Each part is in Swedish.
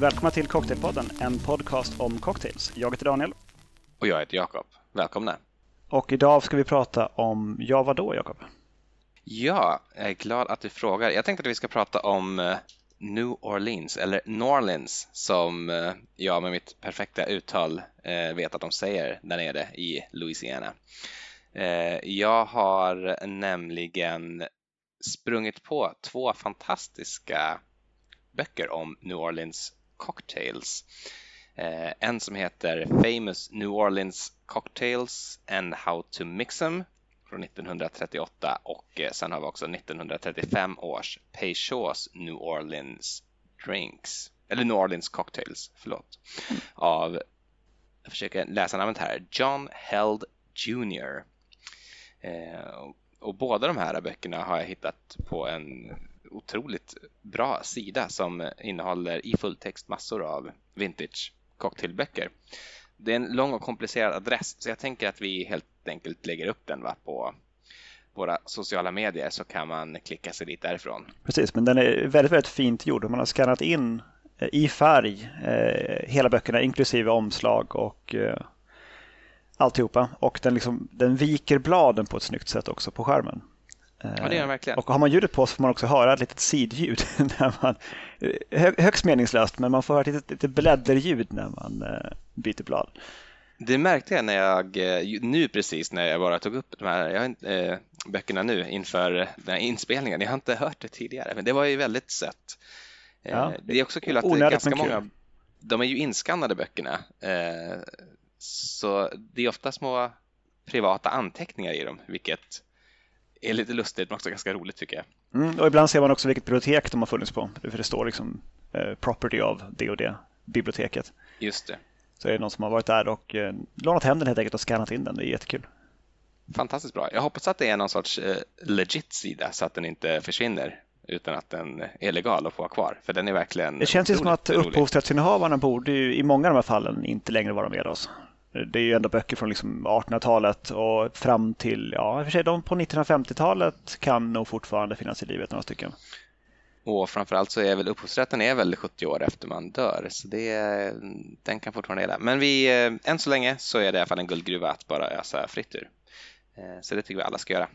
Välkomna till Cocktailpodden, en podcast om cocktails. Jag heter Daniel. Och jag heter Jakob. Välkomna. Och idag ska vi prata om, ja vadå Jakob? Ja, jag är glad att du frågar. Jag tänkte att vi ska prata om eh, New Orleans, eller Norleans som eh, jag med mitt perfekta uttal eh, vet att de säger där nere i Louisiana. Jag har nämligen sprungit på två fantastiska böcker om New Orleans cocktails. Eh, en som heter Famous New Orleans Cocktails and How to Mix Them från 1938 och eh, sen har vi också 1935 års Peychaus New Orleans Drinks, eller New Orleans Cocktails, förlåt, av, jag försöker läsa namnet här, John Held Jr. Eh, och båda de här böckerna har jag hittat på en otroligt bra sida som innehåller i fulltext massor av vintage cocktailböcker. Det är en lång och komplicerad adress så jag tänker att vi helt enkelt lägger upp den va, på våra sociala medier så kan man klicka sig dit därifrån. Precis, men den är väldigt, väldigt fint gjord. Man har skannat in eh, i färg eh, hela böckerna inklusive omslag och eh, alltihopa. Och den, liksom, den viker bladen på ett snyggt sätt också på skärmen. Ja, det gör den verkligen. Och har man ljudet på så får man också höra ett litet sidljud. När man, högst meningslöst, men man får höra ett litet, litet blädderljud när man eh, byter blad. Det märkte jag när jag, eh, nu precis när jag bara tog upp de här jag, böckerna nu inför den här inspelningen. Jag har inte hört det tidigare, men det var ju väldigt sött. Ja, det är också kul att onödigt, ganska många, de är ju inskannade böckerna. Så det är ofta små privata anteckningar i dem, vilket är lite lustigt men också ganska roligt tycker jag. Mm, och ibland ser man också vilket bibliotek de har funnits på. För det står liksom eh, property of det och det biblioteket. Just det. Så är det någon som har varit där och eh, lånat hem den helt enkelt och skannat in den. Det är jättekul. Fantastiskt bra. Jag hoppas att det är någon sorts eh, legit sida så att den inte försvinner utan att den är legal att få ha kvar. För den är verkligen Det känns ju som att upphovsrättsinnehavarna borde ju i många av de här fallen inte längre vara med oss. Det är ju ändå böcker från liksom 1800-talet och fram till, ja i och för sig de på 1950-talet kan nog fortfarande finnas i livet några stycken. Och framförallt så är väl upphovsrätten är väl 70 år efter man dör så det, den kan fortfarande gälla. Men vi, eh, än så länge så är det i alla fall en guldgruva att bara ösa fritt ur. Eh, så det tycker vi alla ska göra.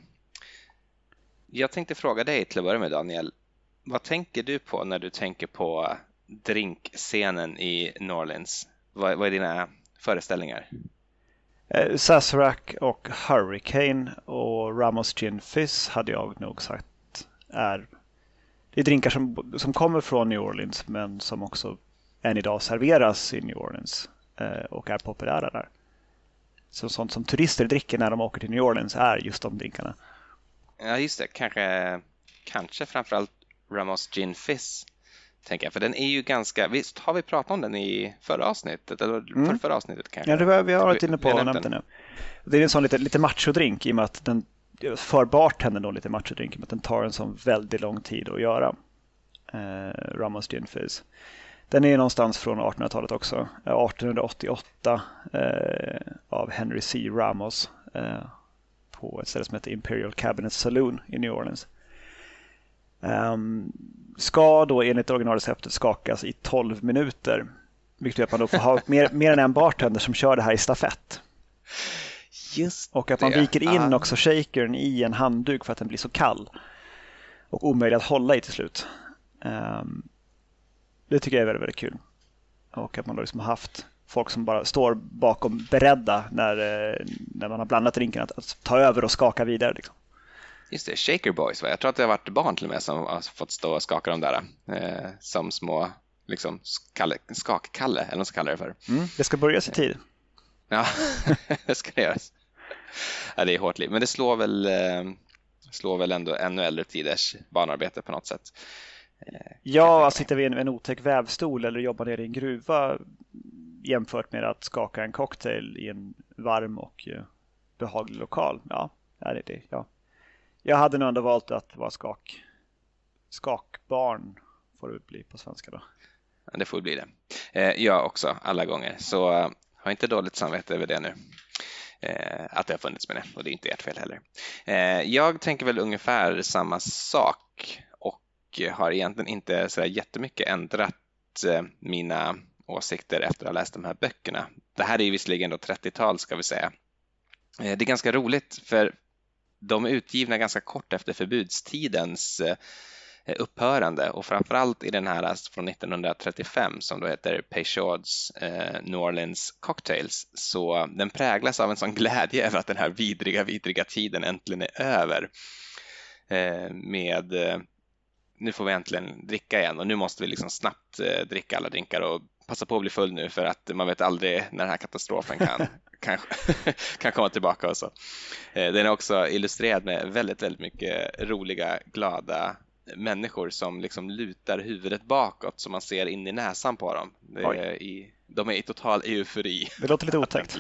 Jag tänkte fråga dig till att börja med Daniel. Vad tänker du på när du tänker på drinkscenen i Norlins? Vad, vad är dina föreställningar? Eh, Sazerac och Hurricane och Ramos Gin Fizz hade jag nog sagt är det är drinkar som, som kommer från New Orleans men som också än idag serveras i New Orleans eh, och är populära där. Så sånt som turister dricker när de åker till New Orleans är just de drinkarna. Ja, just det. Kanske, kanske framförallt Ramos Gin Fizz tänker jag. För den är ju ganska, visst har vi pratat om den i förra avsnittet? Eller mm. för förra avsnittet kanske? Ja, det var, vi har varit inne på och nämnt den nu. Det är en sån lite, lite machodrink i och med att den, för bartendern då lite machodrink i och med att den tar en sån väldigt lång tid att göra. Eh, Ramos Gin Fizz. Den är någonstans från 1800-talet också. 1888 eh, av Henry C. Ramos eh, på ett ställe som heter Imperial Cabinet Saloon i New Orleans. Um, ska då enligt originalreceptet skakas i 12 minuter. Vilket gör att man då får ha mer, mer än en bartender som kör det här i stafett. Just och att man viker in också shakern i en handduk för att den blir så kall. Och omöjlig att hålla i till slut. Um, det tycker jag är väldigt, väldigt kul. Och att man då liksom har haft folk som bara står bakom beredda när, eh, när man har blandat drinken att, att ta över och skaka vidare. Liksom. Just det, Shaker Boys. Va? Jag tror att det har varit barn till och med som har fått stå och skaka dem där eh, som små liksom, skalle, skakkalle, eller vad man ska kalla det för. Mm, det ska börjas i tid. Ja, det ska det göras. Ja, det är hårt liv, men det slår väl, eh, slår väl ändå ännu äldre tiders barnarbete på något sätt. Eh, ja, att sitta vid en, en otäck vävstol eller jobba nere i en gruva jämfört med att skaka en cocktail i en varm och eh, behaglig lokal. Ja, det, det, ja. Jag hade nog ändå valt att vara skak, skakbarn, får det bli på svenska då. Ja, det får bli det. Eh, jag också, alla gånger. Så eh, har inte dåligt samvete över det nu. Eh, att det har funnits med det och det är inte ert fel heller. Eh, jag tänker väl ungefär samma sak och har egentligen inte så jättemycket ändrat eh, mina åsikter efter att ha läst de här böckerna. Det här är ju visserligen då 30-tal ska vi säga. Eh, det är ganska roligt för de är utgivna ganska kort efter förbudstidens eh, upphörande. Och framförallt i den här alltså, från 1935 som då heter Peychauds eh, New Orleans Cocktails så den präglas av en sån glädje över att den här vidriga, vidriga tiden äntligen är över. Eh, med eh, nu får vi äntligen dricka igen och nu måste vi liksom snabbt eh, dricka alla drinkar och passa på att bli full nu för att man vet aldrig när den här katastrofen kan, kan, kan komma tillbaka och så. Eh, den är också illustrerad med väldigt, väldigt mycket roliga, glada människor som liksom lutar huvudet bakåt så man ser in i näsan på dem. Är i, de är i total eufori. Det låter lite otäckt.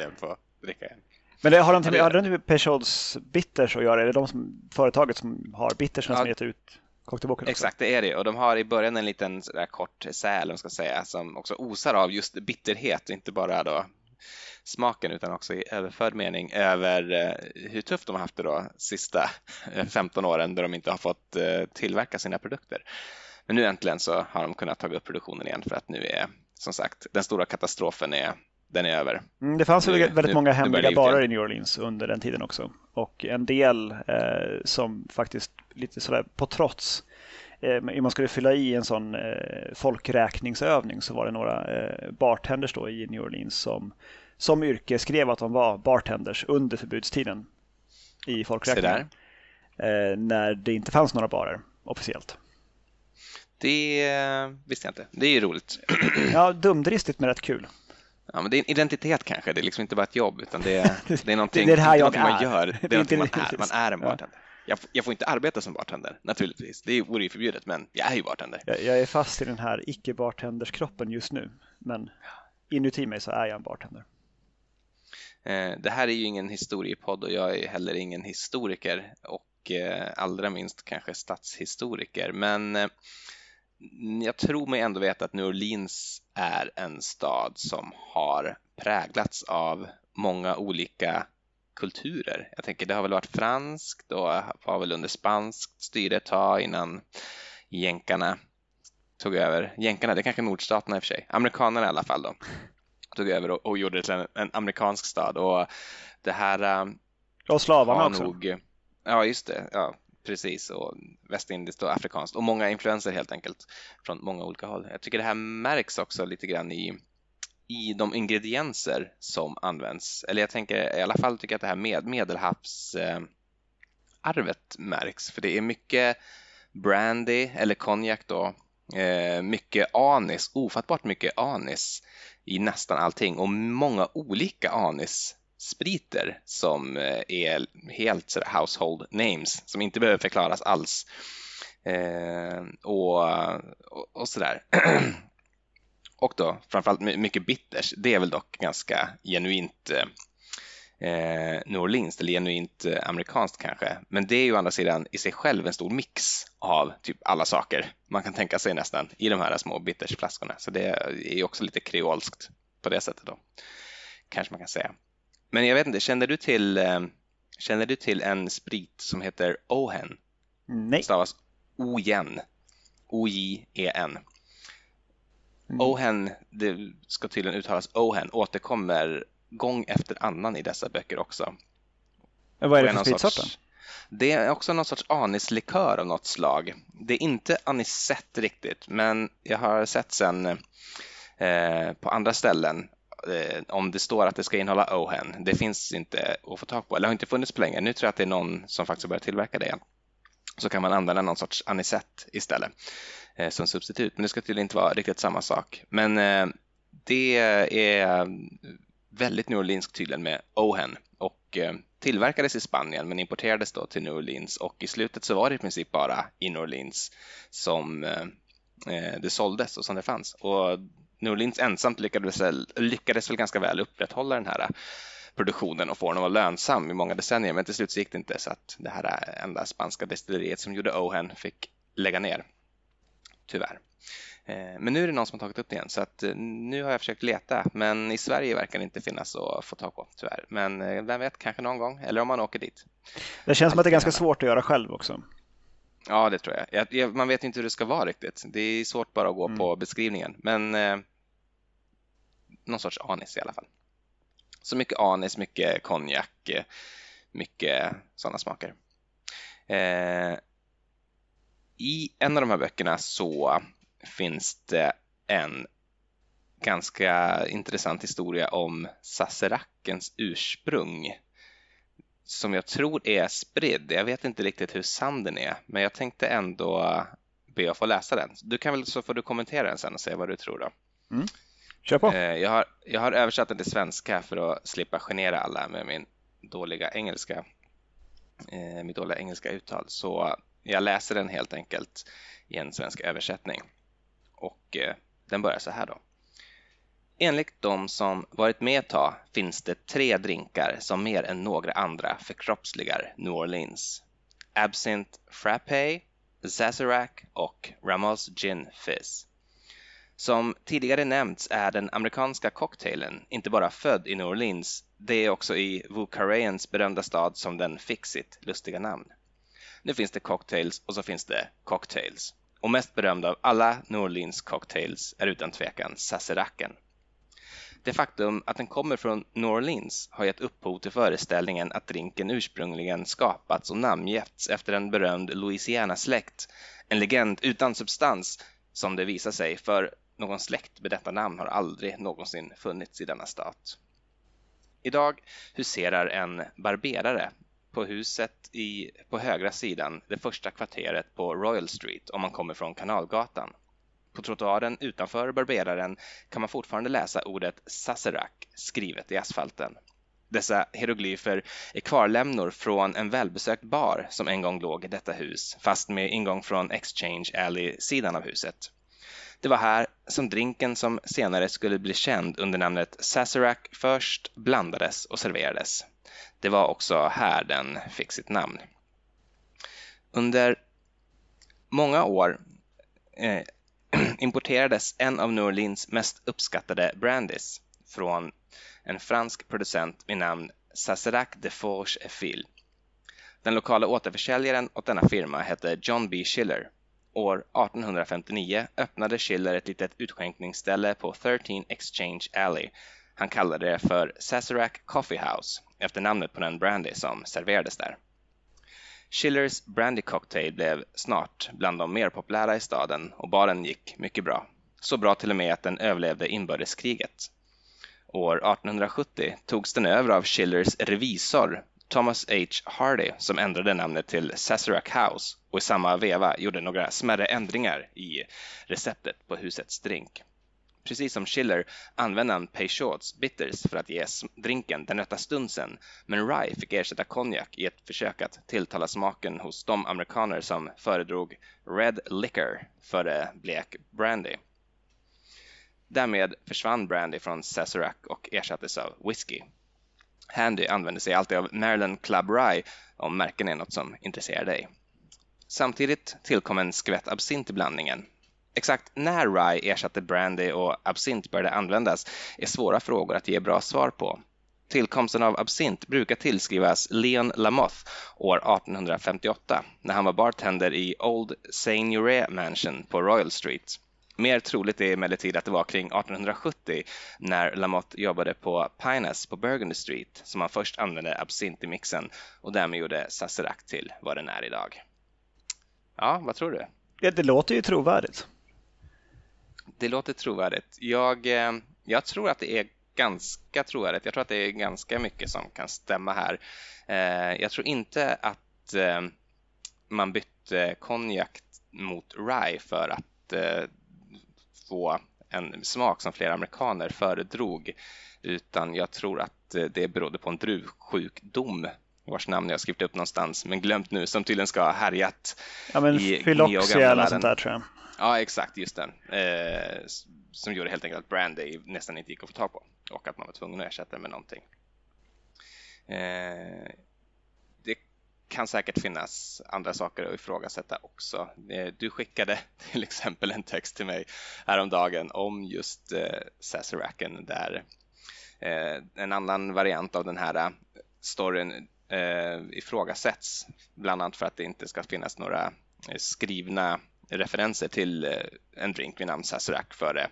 Men det, har de till, har det med Peugeots bitters att göra? Är det de som, företaget som har bittersen ja, som gett ut cocktailboken? Exakt, det är det. Och de har i början en liten sådär kort säl, ska säga, som också osar av just bitterhet, inte bara då smaken utan också i överförd mening över eh, hur tufft de har haft det då sista eh, 15 åren där de inte har fått eh, tillverka sina produkter. Men nu äntligen så har de kunnat ta upp produktionen igen för att nu är som sagt den stora katastrofen är den är över. Mm, det fanns nu, väldigt nu, många hemliga barer i New Orleans under den tiden också. Och en del eh, som faktiskt lite sådär på trots om man skulle fylla i en sån eh, folkräkningsövning så var det några eh, bartenders då i New Orleans som som yrke skrev att de var bartenders under förbudstiden i folkräkningen. Eh, när det inte fanns några barer officiellt. Det visste jag inte. Det är ju roligt. ja, dumdristigt men rätt kul. Ja, men det är en identitet kanske. Det är liksom inte bara ett jobb utan det är, det är någonting, det är det här jag är. man gör. Det är, någonting man är. Man är en bartender. Jag, jag, får inte arbeta som bartender, naturligtvis. Det vore ju förbjudet, men jag är ju bartender. Jag, jag är fast i den här icke-bartenderskroppen just nu, men inuti mig så är jag en bartender. Eh, det här är ju ingen historiepodd och jag är heller ingen historiker och eh, allra minst kanske statshistoriker. Men eh, jag tror mig ändå veta att New Orleans är en stad som har präglats av många olika kulturer. Jag tänker det har väl varit franskt och var väl under spanskt styre ett tag innan jänkarna tog över. Jänkarna, det är kanske nordstaterna i och för sig. Amerikanerna i alla fall då tog över och, och gjorde det till en, en, amerikansk stad. Och det här... Och slavarna också. Nog, ja, just det. Ja, precis. Och västindiskt och afrikanskt. Och många influenser helt enkelt från många olika håll. Jag tycker det här märks också lite grann i i de ingredienser som används. Eller jag tänker i alla fall tycker jag att det här med medelhavsarvet eh, märks. För det är mycket brandy eller konjak då. Eh, mycket anis, ofattbart mycket anis i nästan allting och många olika anis spriter som eh, är helt så household names som inte behöver förklaras alls. Eh, och, och, och sådär. och då framförallt mycket bitters. Det är väl dock ganska genuint eh, eh New Orleans eller genuint eh, amerikanskt kanske. Men det är ju å andra sidan i sig själv en stor mix av typ alla saker man kan tänka sig nästan i de här små bittersflaskorna. Så det är ju också lite kreolskt på det sättet då. Kanske man kan säga. Men jag vet inte, känner du till, eh, känner du till en sprit som heter Ohen? Nej. Stavas O-J-N. O-J-E-N. Mm. Ohen, det ska tydligen uttalas Ohen, återkommer gång efter annan i dessa böcker också. Men vad är det för spritsort Det är också någon sorts anislikör av något slag. Det är inte anisett riktigt, men jag har sett sen eh, på andra ställen Eh, om det står att det ska innehålla Ohen. Det finns inte att få tag på, eller har inte funnits på länge. Nu tror jag att det är någon som faktiskt börjar tillverka det igen. Så kan man använda någon sorts anisett istället eh, som substitut. Men det ska tydligen inte vara riktigt samma sak. Men eh, det är väldigt New Orleans tydligen med Ohen och eh, tillverkades i Spanien men importerades då till New Orleans och i slutet så var det i princip bara i New Orleans som eh, eh det såldes och som det fanns. Och New Orleans ensamt lyckades, lyckades väl ganska väl upprätthålla den här produktionen och få den att vara lönsam i många decennier men till slut så gick det inte så att det här enda spanska destilleriet som gjorde Ohen fick lägga ner. Tyvärr. Eh, men nu är det någon som har tagit upp det igen så att eh, nu har jag försökt leta men i Sverige verkar det inte finnas att få tag på tyvärr. Men eh, vem vet, kanske någon gång eller om man åker dit. Det känns som att det är ganska svårt att göra själv också. Ja, det tror jag. Man vet inte hur det ska vara riktigt. Det är svårt bara att gå mm. på beskrivningen, men eh, någon sorts anis i alla fall. Så mycket anis, mycket konjak, mycket sådana smaker. Eh, I en av de här böckerna så finns det en ganska intressant historia om Saserackens ursprung som jag tror är spridd. Jag vet inte riktigt hur sann den är, men jag tänkte ändå be att få läsa den. Du kan väl så får du kommentera den sen och säga vad du tror då. Mm. Kör på. Eh, jag har, jag har översatt den till svenska för att slippa genera alla med min dåliga engelska, eh, mitt dåliga engelska uttal. Så jag läser den helt enkelt i en svensk översättning. Och eh, den börjar så här då. Enligt de som varit med ett tag finns det tre drinkar som mer än några andra förkroppsligar New Orleans. Absinthe Frappé, Sazerac och Ramos Gin Fizz. Som tidigare nämnts är den amerikanska cocktailen inte bara född i New Orleans, det är också i Wu Carayans berömda stad som den fick sitt lustiga namn. Nu finns det cocktails och så finns det cocktails. Och mest berömd av alla New Orleans cocktails är utan tvekan Sazeracen. Det faktum att den kommer från New Orleans har gett upphov till föreställningen att drinken ursprungligen skapats och namngetts efter en berömd Louisiana-släkt, en legend utan substans som det visar sig, för någon släkt med detta namn har aldrig någonsin funnits i denna stat. Idag huserar en barberare på huset i, på högra sidan, det första kvarteret på Royal Street om man kommer från Kanalgatan. På trottoaren utanför barberaren kan man fortfarande läsa ordet Sazerac skrivet i asfalten. Dessa hieroglyfer är kvarlämnor från en välbesökt bar som en gång låg i detta hus, fast med ingång från Exchange Alley-sidan av huset. Det var här som drinken som senare skulle bli känd under namnet Sazerac först blandades och serverades. Det var också här den fick sitt namn. Under många år eh, importerades en av New Orleans mest uppskattade brandies från en fransk producent vid namn Sazerac de Forge et Fil. Den lokala återförsäljaren åt denna firma hette John B. Schiller. År 1859 öppnade Schiller ett litet utskänkningsställe på 13 Exchange Alley. Han kallade det för Sazerac Coffee House efter namnet på den brandy som serverades där. Schillers Brandy Cocktail blev snart bland de mer populära i staden och baren gick mycket bra. Så bra till och med att den överlevde inbördeskriget. År 1870 togs den över av Schillers revisor Thomas H. Hardy som ändrade namnet till Sazerac House och i samma veva gjorde några smärre ändringar i receptet på husets drink. Precis som Schiller använde han Peychauds bitters för att ge drinken den rätta stunsen, men Rye fick ersätta konjak i ett försök att tilltala smaken hos de amerikaner som föredrog Red Liquor före blek brandy. Därmed försvann brandy från Sazerac och ersattes av whisky. Handy använde sig alltid av Maryland Club Rye om märken är något som intresserar dig. Samtidigt tillkom en skvätt absint i blandningen Exakt när rye ersatte brandy och absint började användas är svåra frågor att ge bra svar på. Tillkomsten av absint brukar tillskrivas Leon Lamoth år 1858 när han var bartender i Old Seigneurie Mansion på Royal Street. Mer troligt är emellertid att det var kring 1870 när Lamotte jobbade på Pinus på Burgundy Street som han först använde absint i mixen och därmed gjorde Sazerac till vad den är idag. Ja, vad tror du? Ja, det låter ju trovärdigt. Det låter trovärdigt. Jag, eh, jag tror att det är ganska trovärdigt. Jag tror att det är ganska mycket som kan stämma här. Eh, jag tror inte att eh, man bytte konjak mot rye för att få en smak som flera amerikaner föredrog utan jag tror att det berodde på en druvsjukdom vars namn jag skrivit upp någonstans men glömt nu som tydligen ska ha härjat ja, men i Fyloxia eller sånt där tror jag. Ja, exakt, just den. Eh, som gjorde helt enkelt att Brandy nästan inte gick att få tag på och att man var tvungen att ersätta med någonting. Eh, det kan säkert finnas andra saker att ifrågasätta också. Eh, du skickade till exempel en text till mig häromdagen om just eh, Sazeraken där eh, en annan variant av den här eh, storyn eh, ifrågasätts, bland annat för att det inte ska finnas några eh, skrivna referenser till eh, en drink vid namn Sazerac före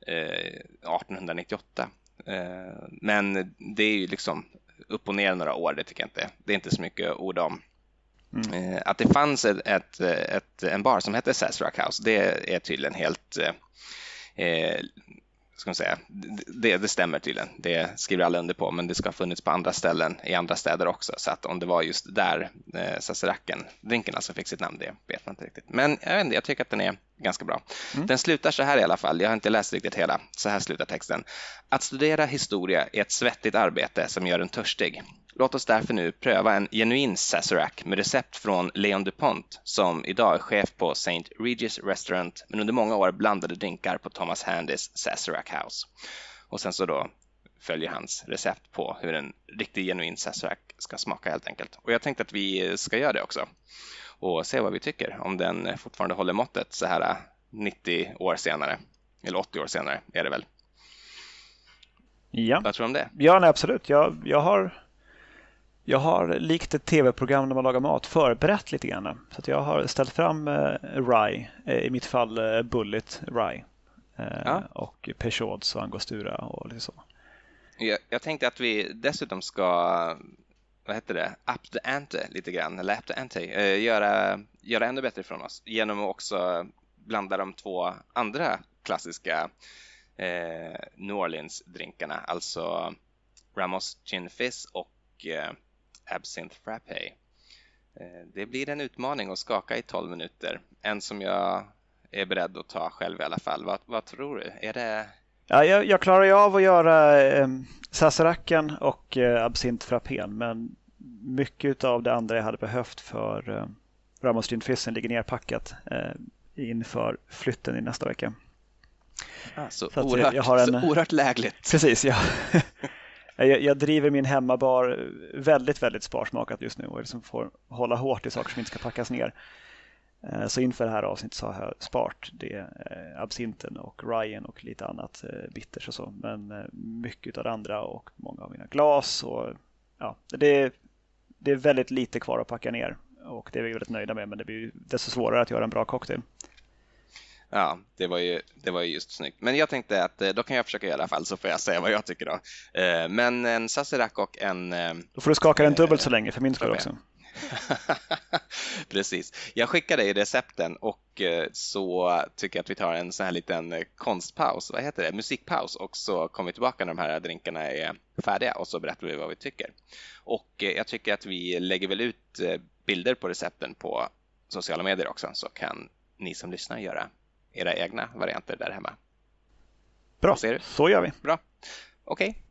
1898. Men det är ju liksom upp och ner några år, det tycker jag inte. Det är inte så mycket ord om. Mm. Att det fanns ett, ett, ett, en bar som hette Sazerac House, det är tydligen helt eh, ska man säga, det, det stämmer tydligen. Det skriver alla under på, men det ska ha funnits på andra ställen i andra städer också. Så att om det var just där eh, Sazeracken, drinken alltså fick sitt namn, det vet man inte riktigt. Men jag, vet inte, jag tycker att den är ganska bra. Mm. Den slutar så här i alla fall, jag har inte läst riktigt hela. Så här slutar texten. Att studera historia är ett svettigt arbete som gör en törstig. Låt oss därför nu pröva en genuin Sazerac med recept från Leon DuPont som idag är chef på St. Regis Restaurant men under många år blandade drinkar på Thomas Handys Sazerac House. Och sen så då följer hans recept på hur en riktig genuin Sazerac ska smaka helt enkelt. Och jag tänkte att vi ska göra det också och se vad vi tycker om den fortfarande håller måttet så här 90 år senare. Eller 80 år senare är det väl. Ja. Vad tror du om det? Ja, nej, absolut. Jag, jag har jag har likt ett tv-program när man lagar mat förberett lite grann. Så jag har ställt fram eh, Rye, eh, i mitt fall eh, Bullet Rye. Eh, ja. Och Peugeots och Angostura och lite så. Jag, jag, tänkte att vi dessutom ska, vad heter det, up the ante lite grann, eller up the ante, eh, göra, göra ännu bättre från oss genom att också blanda de två andra klassiska eh, New Orleans-drinkarna, alltså Ramos Gin Fizz och eh, Absinthe Frappé. Eh, det blir en utmaning att skaka i 12 minuter. En som jag är beredd att ta själv i alla fall. Vad, vad tror du? Är det... Ja, jag, jag klarar ju av att göra eh, Sazeracken och eh, Absinthe Frappén men mycket av det andra jag hade behövt för eh, Ramos Gin Fissen ligger nerpackat eh, inför flytten i nästa vecka. Ah, så, så, oerhört, jag har en, så oerhört lägligt. Precis, ja. jag, jag, driver min hemmabar väldigt, väldigt sparsmakat just nu och liksom får hålla hårt i saker som inte ska packas ner. Eh, så inför det här avsnittet så har jag sparat det eh, absinten och Ryan och lite annat eh, bitters och så. Men mycket av det andra och många av mina glas och ja, det, det är väldigt lite kvar att packa ner och det är vi väldigt nöjda med men det blir desto svårare att göra en bra cocktail. Ja, det var, ju, det var ju just snyggt. Men jag tänkte att eh, då kan jag försöka i alla fall så får jag säga vad jag tycker då. Eh, men en Sazerac och en... Eh, då får du skaka den dubbelt så länge för min skull också. Precis. Jag skickar dig recepten och så tycker jag att vi tar en sån här liten konstpaus, vad heter det, musikpaus och så kommer vi tillbaka när de här drinkarna är färdiga och så berättar vi vad vi tycker. Och jag tycker att vi lägger väl ut bilder på recepten på sociala medier också så kan ni som lyssnar göra era egna varianter där hemma. Bra, så gör vi. Bra, okej. Okay.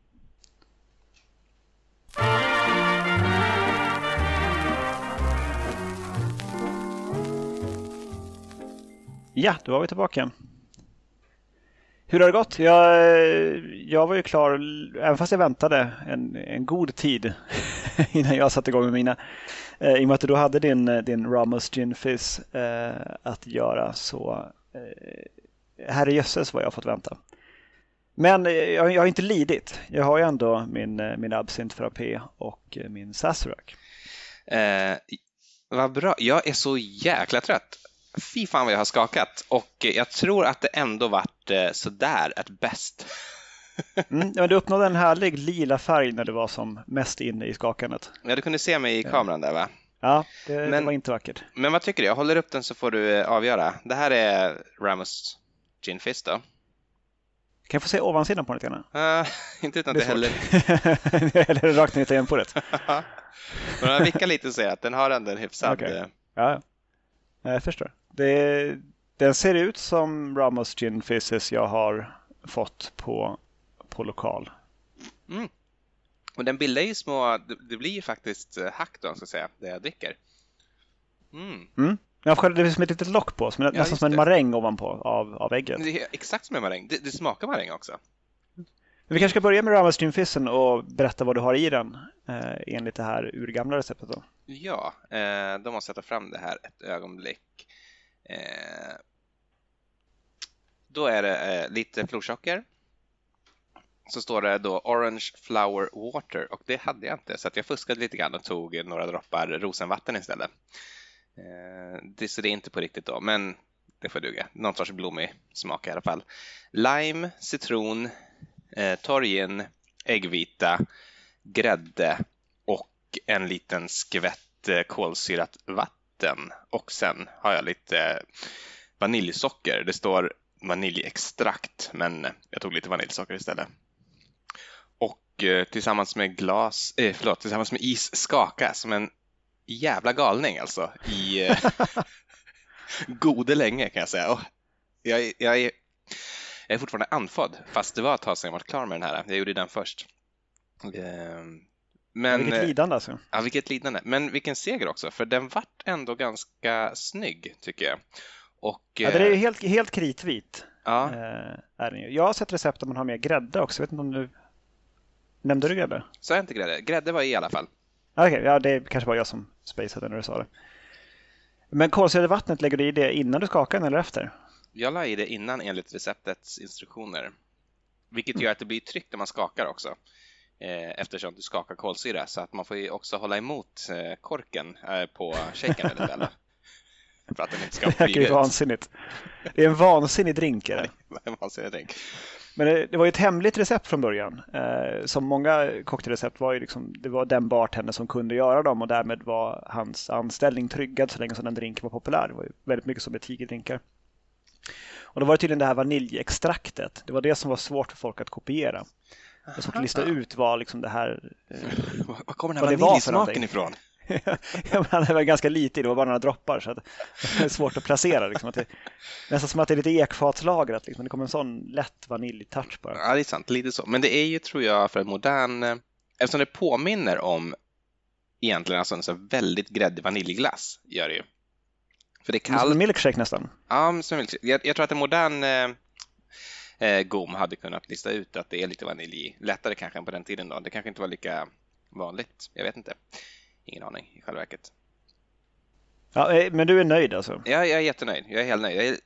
Ja, då var vi tillbaka. Hur har det gått? Jag, jag var ju klar, även fast jag väntade en, en god tid innan jag satte igång med mina. Eh, I och med att du då hade din, din Ramos Gin Fizz eh, att göra så eh, herrejösses vad jag har fått vänta. Men eh, jag, jag har inte lidit. Jag har ju ändå min, eh, min Absint Frappé och eh, min Sazerac. Eh, vad bra. Jag är så jäkla trött. Fy fan vad jag har skakat och jag tror att det ändå vart sådär ett bäst. mm, men du uppnådde en härlig lila färg när du var som mest inne i skakandet. Ja, du kunde se mig i kameran där va? Ja, det, men, det var inte vackert. Men vad tycker du? Jag håller upp den så får du eh, avgöra. Det här är Ramos Gin Fizz då. Kan jag få se ovansidan på den lite uh, Inte utan att det heller... Eller rakt ner i tangentbordet. Men jag vickar lite och säger att den har ändå en hyfsad... Okay. Eh, ja, jag förstår. Det, den ser ut som Ramos Gin Fizzes jag har fått på, på lokal. Mm. Och den bildar ju små, det blir ju faktiskt eh, hack då, ska säga, det jag dricker. Mm. Mm. Ja, det är som ett litet lock på, som, ja, nästan som en maräng ovanpå av, av ägget. Det är exakt som en maräng. Det, det smakar maräng också. Men vi kanske ska börja med Ramas Dream Fissen och berätta vad du har i den eh, enligt det här urgamla receptet. Då. Ja, eh, då måste jag ta fram det här ett ögonblick. Eh, då är det eh, lite florsocker, så står det då Orange Flower Water och det hade jag inte så att jag fuskade lite grann och tog några droppar rosenvatten istället. Eh, det, så det är inte på riktigt då, men det får duga. Någon sorts blommig smak i alla fall. Lime, citron, eh, torrgin, äggvita, grädde och en liten skvätt eh, kolsyrat vatten. Och sen har jag lite eh, vaniljsocker. Det står vaniljextrakt, men jag tog lite vaniljsocker istället. Eh, tillsammans med glas, eh, förlåt, tillsammans med is skaka som en jävla galning alltså i eh, gode länge kan jag säga. Och jag, jag, är, jag är fortfarande andfådd fast det var ett tag sedan jag var klar med den här. Jag gjorde den först. Ehm, men, vilket lidande alltså. Ja, vilket lidande. Men vilken seger också, för den vart ändå ganska snygg tycker jag. Och, ja, den är ju eh, helt, helt kritvit. Ja. Eh, är den ju. Jag har sett recept där man har med grädde också. Jag vet inte om du... Nämnde du grädde? Sa jag inte grädde? Grädde var i alla fall. Okej, okay, ja, det kanske var jag som spacade när du sa det. Men kolsyrade vattnet, lägger du i det innan du skakar den eller efter? Jag la i det innan enligt receptets instruktioner. Vilket mm. gör att det blir tryck när man skakar också. Eh, eftersom du skakar kolsyra. Så att man får ju också hålla emot eh, korken eh, på shaken väldigt väl. För att den inte ska flyga. Det är vansinnigt. Det är en vansinnig drink. Är det? en vansinnig drink. Men det, det, var ju ett hemligt recept från början. Eh, som många cocktailrecept var ju liksom, det var den bartender som kunde göra dem och därmed var hans anställning tryggad så länge som den drinken var populär. Det var ju väldigt mycket som tigeldrinkar. Och då var det tydligen det här vaniljextraktet. Det var det som var svårt för folk att kopiera. Det var svårt att lista ut vad liksom det här... Eh, var kommer den här vaniljsmaken ifrån? Men det var ganska lite det var bara några droppar så att det är svårt att placera. Liksom, att det, nästan som att det är lite ekfatslagrat, liksom. det kommer en sån lätt vaniljtouch bara. Ja, det är sant, lite så. Men det är ju, tror jag, för en modern, eh, eftersom det påminner om egentligen alltså en så väldigt gräddig vaniljglass, gör det ju. För det är kallt. Som en milkshake nästan. Ja, som milkshake. Jag, jag tror att en modern eh, eh, GOM hade kunnat lista ut att det är lite vanilj. Lättare kanske än på den tiden då. Det kanske inte var lika vanligt. Jag vet inte. Ingen aning i själva verket. Ja, eh, men du är nöjd alltså? Ja, jag är jättenöjd. Jag är helt nöjd. Jag är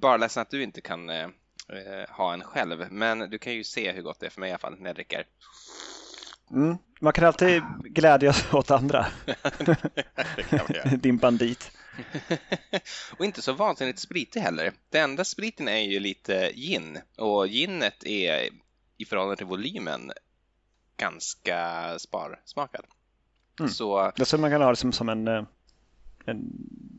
bara ledsen att du inte kan eh, eh, ha en själv. Men du kan ju se hur gott det är för mig i alla fall när jag dricker. Mm. Man kan alltid glädjas åt andra. Din bandit. och inte så vansinnigt spritig heller. Den enda spriten är ju lite gin och ginet är i förhållande till volymen ganska sparsmakad. Mm. Så, det så man kan ha det som, som en, eh, en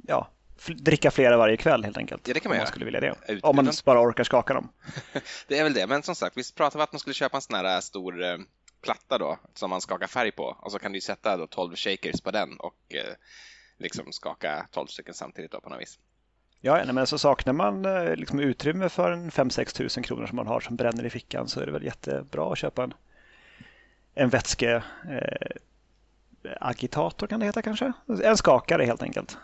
ja, dricka flera varje kväll helt enkelt. Ja, det kan man, om man skulle vilja det. Ut, om man utan... bara orkar skaka dem. det är väl det, men som sagt, vi pratade om att man skulle köpa en sån här äh, stor eh, platta då som man skakar färg på och så kan du sätta då 12 shakers på den och eh, liksom skaka 12 stycken samtidigt då på något vis. Ja, nej, men så saknar man eh, liksom utrymme för en 5-6 tusen kronor som man har som bränner i fickan så är det väl jättebra att köpa en, en vätske eh, agitator kan det heta kanske? En skakare helt enkelt.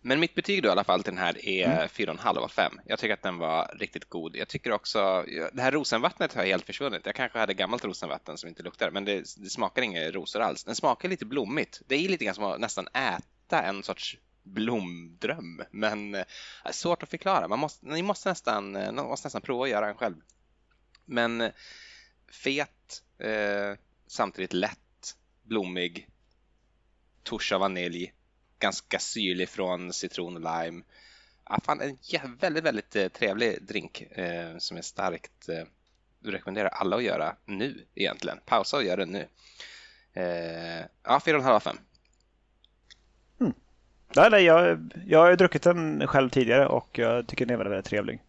Men mitt betyg då i alla fall till den här är mm. 4,5 av 5. Jag tycker att den var riktigt god. Jag tycker också, det här rosenvattnet har helt försvunnit. Jag kanske hade gammalt rosenvatten som inte luktar, men det, det smakar inga rosor alls. Den smakar lite blommigt. Det är lite grann som att nästan äta en sorts blomdröm, men äh, svårt att förklara. Man måste, ni måste nästan, eh, måste nästan prova att göra den själv. Men eh, fet, eh, samtidigt lätt, blommig, touch av vanilj, ganska syrlig från citron och lime. Ja, fan, en väldigt, väldigt eh, trevlig drink eh, som är starkt eh, du rekommenderar alla att göra nu egentligen. Pausa och gör det nu. Eh, ja, 4,5 av 5. Mm. Ja, jag, jag har druckit den själv tidigare och jag tycker den är väldigt, väldigt trevlig.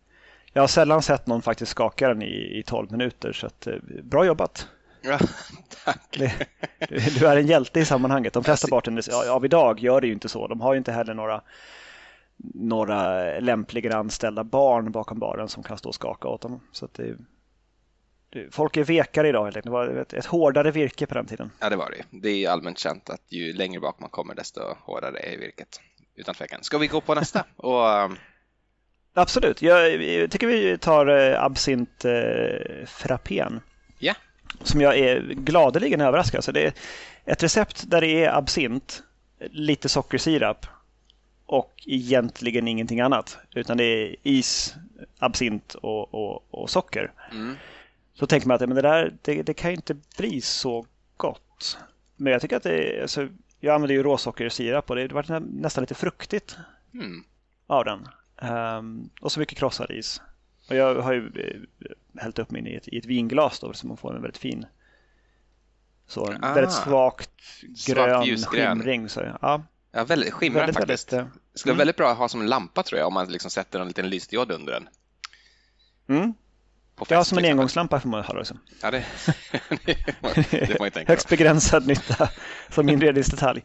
Jag har sällan sett någon faktiskt skaka den i, i 12 minuter så att, eh, bra jobbat. Ja, tack. Du är en hjälte i sammanhanget. De flesta bartenders av idag gör det ju inte så. De har ju inte heller några, några lämpliga anställda barn bakom baren som kan stå och skaka åt dem. Så det, det, folk är vekare idag helt enkelt. Det var ett, ett hårdare virke på den tiden. Ja, det var det. Det är allmänt känt att ju längre bak man kommer desto hårdare är virket. Utan tvekan. Ska vi gå på nästa? och, um... Absolut. Jag, jag tycker vi tar eh, absint eh, frappén. Ja som jag är gladeligen överraskad. Så det är ett recept där det är absint, lite sockersirap och egentligen ingenting annat. Utan det är is, absint och, och, och socker. Mm. Så tänker man att men det där det, det kan ju inte bli så gott. Men jag tycker att det alltså, jag använder ju råsockersirap och det var nästan lite fruktigt mm. av den. Um, och så mycket krossad is. Och jag har ju eh, hällt upp min i ett, i ett vinglas då så man får en väldigt fin så ah, väldigt svagt grön skimring. Så, ja. ja, väldigt skimrar väldigt, faktiskt. Väldigt, uh, skulle vara mm. väldigt bra att ha som en lampa tror jag om man liksom sätter en liten lysdiod under den. Mm. ja, som en engångslampa får man ha också. Ja, det, det får man tänka Högst begränsad nytta som inredningsdetalj.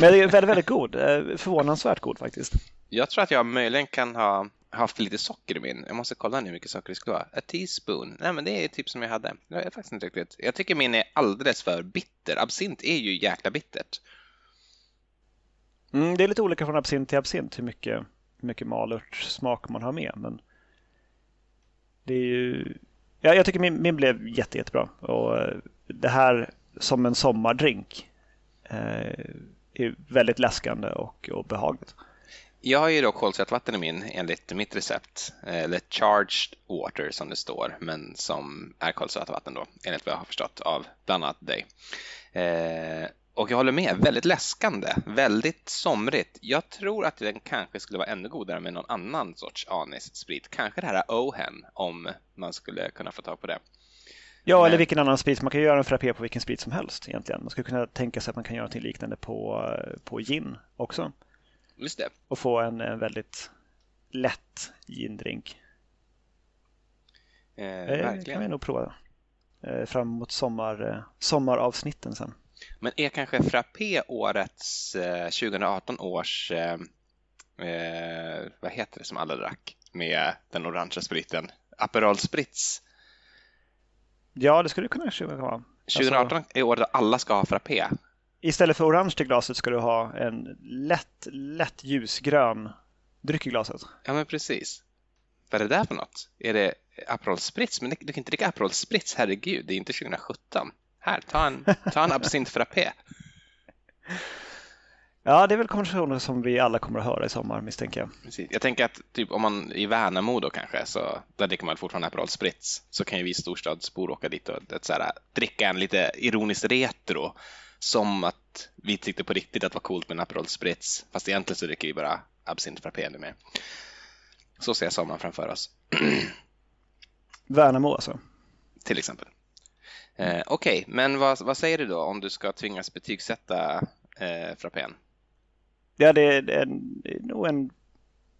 Men det är väldigt, väldigt god. Eh, förvånansvärt god faktiskt. Jag tror att jag möjligen kan ha haft lite socker i min. Jag måste kolla nu hur mycket socker det skulle vara. A teaspoon. Nej, men det är typ som jag hade. Jag är faktiskt inte riktigt. Jag tycker min är alldeles för bitter. Absint är ju jäkla bittert. Mm, det är lite olika från absint till absint hur mycket, hur mycket malörtssmak man har med. Men det är ju... ja, jag tycker min, min blev jätte, jättebra. Och eh, det här som en sommardrink eh, är väldigt läskande och, och behagligt. Jag har ju då kolsyrat i min enligt mitt recept, eller charged water som det står, men som är kolsyrat vatten då, enligt vad jag har förstått av bland annat dig. Eh, och jag håller med, väldigt läskande, väldigt somrigt. Jag tror att den kanske skulle vara ännu godare med någon annan sorts anissprit. Kanske det här Ohen, om man skulle kunna få tag på det. Ja, Men... eller vilken annan sprit. Man kan göra en frappé på vilken sprit som helst egentligen. Man skulle kunna tänka sig att man kan göra något liknande på, på gin också. Just det. Och få en, en väldigt lätt gindrink. Eh, det kan vi nog prova eh, fram emot sommar, eh, sommaravsnitten sen. Men är kanske Frappé årets 2018 års, eh, vad heter det som alla drack med den orangea spriten? Aperol Spritz? Ja, det skulle det kunna vara. 2018 alltså, är året då alla ska ha Frappé istället för orange till glaset ska du ha en lätt, lätt ljusgrön dryck i glaset. Ja, men precis. Vad är det där för något? Är det Aperol Spritz? Men du kan inte dricka Aperol Spritz, herregud, det är inte 2017. Här, ta en, ta en absint frappé. Ja, det är väl konversationer som vi alla kommer att höra i sommar misstänker jag. Precis. Jag tänker att typ, om man i Värnamo då kanske, så där dricker man fortfarande Aperol Spritz, så kan ju vi storstadsbor åka dit och ett, så här, dricka en lite ironiskt retro som att vi tyckte på riktigt att det var coolt med en Aperol Spritz, fast egentligen så dricker vi bara absint frappé med. Så ser jag sommaren framför oss. Värnamo alltså? Till exempel. Eh, Okej, okay, men vad, vad, säger du då om du ska tvingas betygsätta eh, frappén? Ja, det är, det är nog en,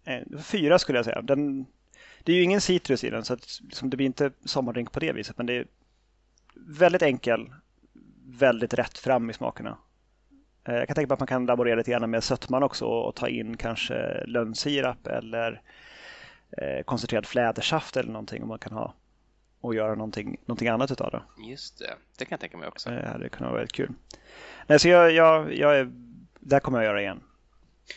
en, fyra skulle jag säga. Den, det är ju ingen citrus i den så att, liksom, det blir inte sommardrink på det viset, men det är väldigt enkel väldigt rätt fram i smakerna. Eh, jag kan tänka mig att man kan laborera lite grann med sötman också och ta in kanske lönnsirap eller eh, koncentrerad flädersaft eller någonting om man kan ha och göra någonting, någonting annat utav det. Just det, det kan jag tänka mig också. Det hade kunnat vara väldigt kul. Nej, så jag, jag, jag är, där kommer jag göra igen.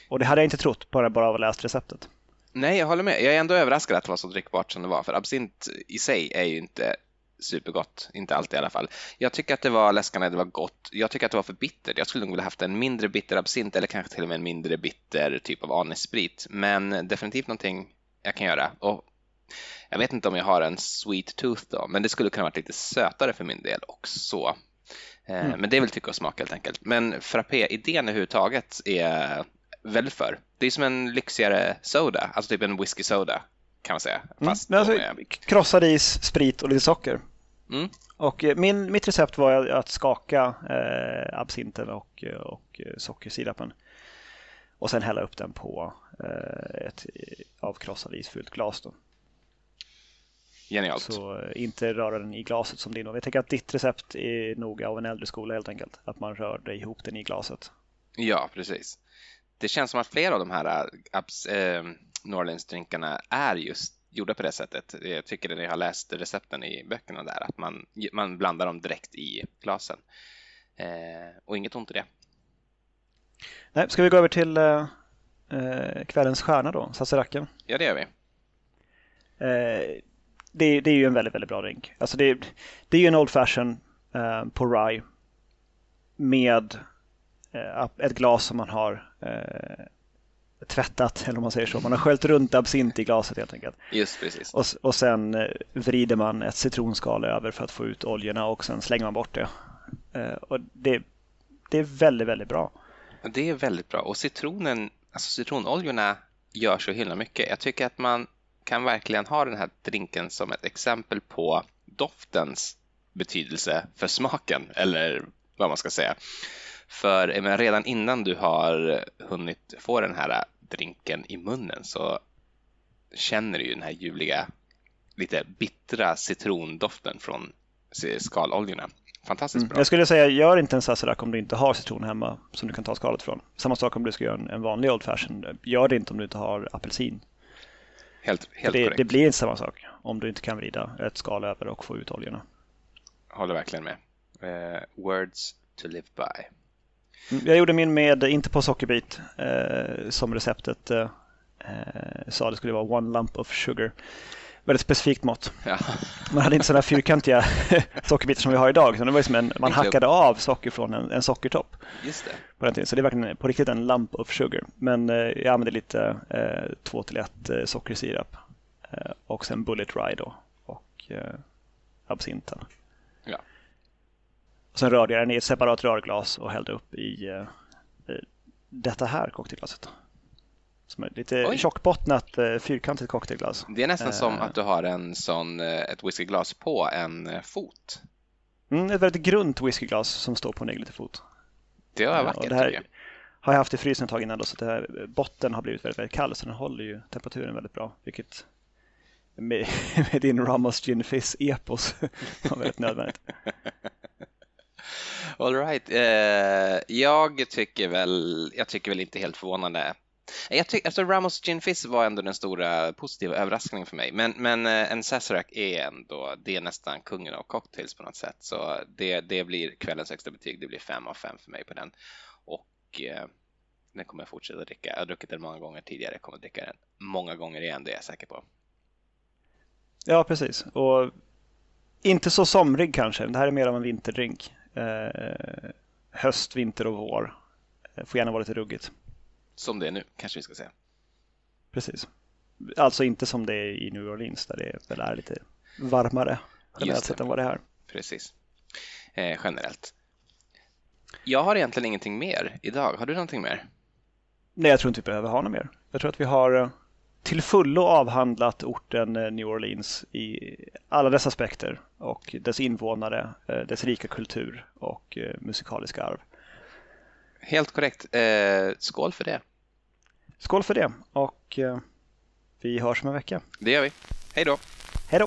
Och det hade jag inte trott bara, bara av att läst receptet. Nej, jag håller med. Jag är ändå överraskad att det var så drickbart som det var, för absint i sig är ju inte supergott, inte alltid i alla fall. Jag tycker att det var läskande, det var gott. Jag tycker att det var för bittert. Jag skulle nog vilja haft en mindre bitter absint eller kanske till och med en mindre bitter typ av anissprit. Men definitivt någonting jag kan göra. Och jag vet inte om jag har en sweet tooth då, men det skulle kunna varit lite sötare för min del också. Eh, mm. Men det är väl tycka och smak helt enkelt. Men frappé-idén överhuvudtaget är väldigt för. Det är som en lyxigare soda, alltså typ en whisky soda kan man säga. Mm. Fast mm. alltså. Krossad is, sprit och lite socker. Mm. Och eh, min, mitt recept var att skaka eh, absinten och, och sockersirapen. Och sen hälla upp den på eh, ett avkrossad isfyllt glas. Då. Genialt. Så eh, inte röra den i glaset som din. Jag tänker att ditt recept är nog av en äldre skola helt enkelt. Att man rör ihop den i glaset. Ja, precis. Det känns som att flera av de här äh, Norrlandsdrinkarna är just gjorda på det sättet. Jag tycker när jag har läst recepten i böckerna där att man, man blandar dem direkt i glasen. Eh, och inget ont i det. Nej, ska vi gå över till eh, eh kvällens stjärna då, Sazeraken? Ja, det gör vi. Eh, det, det, är ju en väldigt, väldigt bra drink. Alltså det, det är ju en Old Fashion eh, på rye med eh, ett glas som man har tvättat, eller om man säger så. Man har sköljt runt absint i glaset helt enkelt. Just precis. Och, och sen eh, vrider man ett citronskal över för att få ut oljorna och sen slänger man bort det. Eh, och det det är väldigt, väldigt bra. Det är väldigt bra och citronen, alltså citronoljorna gör så himla mycket. Jag tycker att man kan verkligen ha den här drinken som ett exempel på doftens betydelse för smaken eller vad man ska säga. För men redan innan du har hunnit få den här drinken i munnen så känner du ju den här ljuvliga, lite bittra citrondoften från skaloljorna. Fantastiskt mm. bra. Jag skulle säga, gör inte en Sazerac om du inte har citron hemma som du kan ta skalet från. Samma sak om du ska göra en vanlig Old Fashion. Gör det inte om du inte har apelsin. Helt, helt det, det blir inte samma sak om du inte kan vrida ett skal över och få ut oljorna. Håller verkligen med. Uh, words to live by. Mm, jag gjorde min med, inte på sockerbit, uh, som receptet uh, sa det skulle vara one lump of sugar väldigt specifikt mått. Ja. Man hade inte sådana fyrkantiga sockerbitar som vi har idag. Så det var som en, man hackade av socker från en, en sockertopp. Just det. På den tiden. Så det är verkligen på riktigt en lump of sugar. Men eh, jag använde lite eh, 2 till 1 eh, sockersirap. Eh, och sen Bullet Rye då. Och eh, absinten. Ja. Och sen rörde jag den i ett separat rörglas och hällde upp i eh, detta här cocktailglaset. Som är lite Oj. tjockbottnat eh, fyrkantigt cocktailglas. Det är nästan som eh. att du har en sån, eh, ett whiskyglas på en fot. Mm, ett väldigt grunt whiskyglas som står på en igelitefot. Det var vackert det här har jag haft i frysen ett tag innan då, så det här, botten har blivit väldigt, väldigt kall så den håller ju temperaturen väldigt bra. Vilket med, med din Ramos Gin Fizz epos var väldigt nödvändigt. All right. Eh, jag tycker väl, jag tycker väl inte helt förvånande jag tycker, alltså Ramos Gin Fizz var ändå den stora positiva överraskningen för mig, men, men eh, en Sazerac är ändå, det är nästan kungen av cocktails på något sätt, så det, det blir kvällens högsta betyg, det blir fem av fem för mig på den. Och eh, den kommer jag fortsätta dricka. Jag har druckit den många gånger tidigare, jag kommer att dricka den många gånger igen, det är jag säker på. Ja, precis. Och inte så somrig kanske. Det här är mer av en vinterdrink. Eh, höst, vinter och vår. Det får gärna vara lite ruggigt som det är nu, kanske vi ska säga. Precis. Alltså inte som det är i New Orleans där det väl är lite varmare generellt sett än vad det är här. Precis, eh, generellt. Jag har egentligen ingenting mer idag. Har du någonting mer? Nej, jag tror inte vi behöver ha något mer. Jag tror att vi har eh, till fullo avhandlat orten eh, New Orleans i alla dess aspekter och dess invånare, eh, dess rika kultur och musikaliska arv. Helt korrekt. Eh, skål för det. Skål för det och eh, vi hörs om en vecka. Det gör vi. Hej då. Hej då.